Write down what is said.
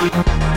Música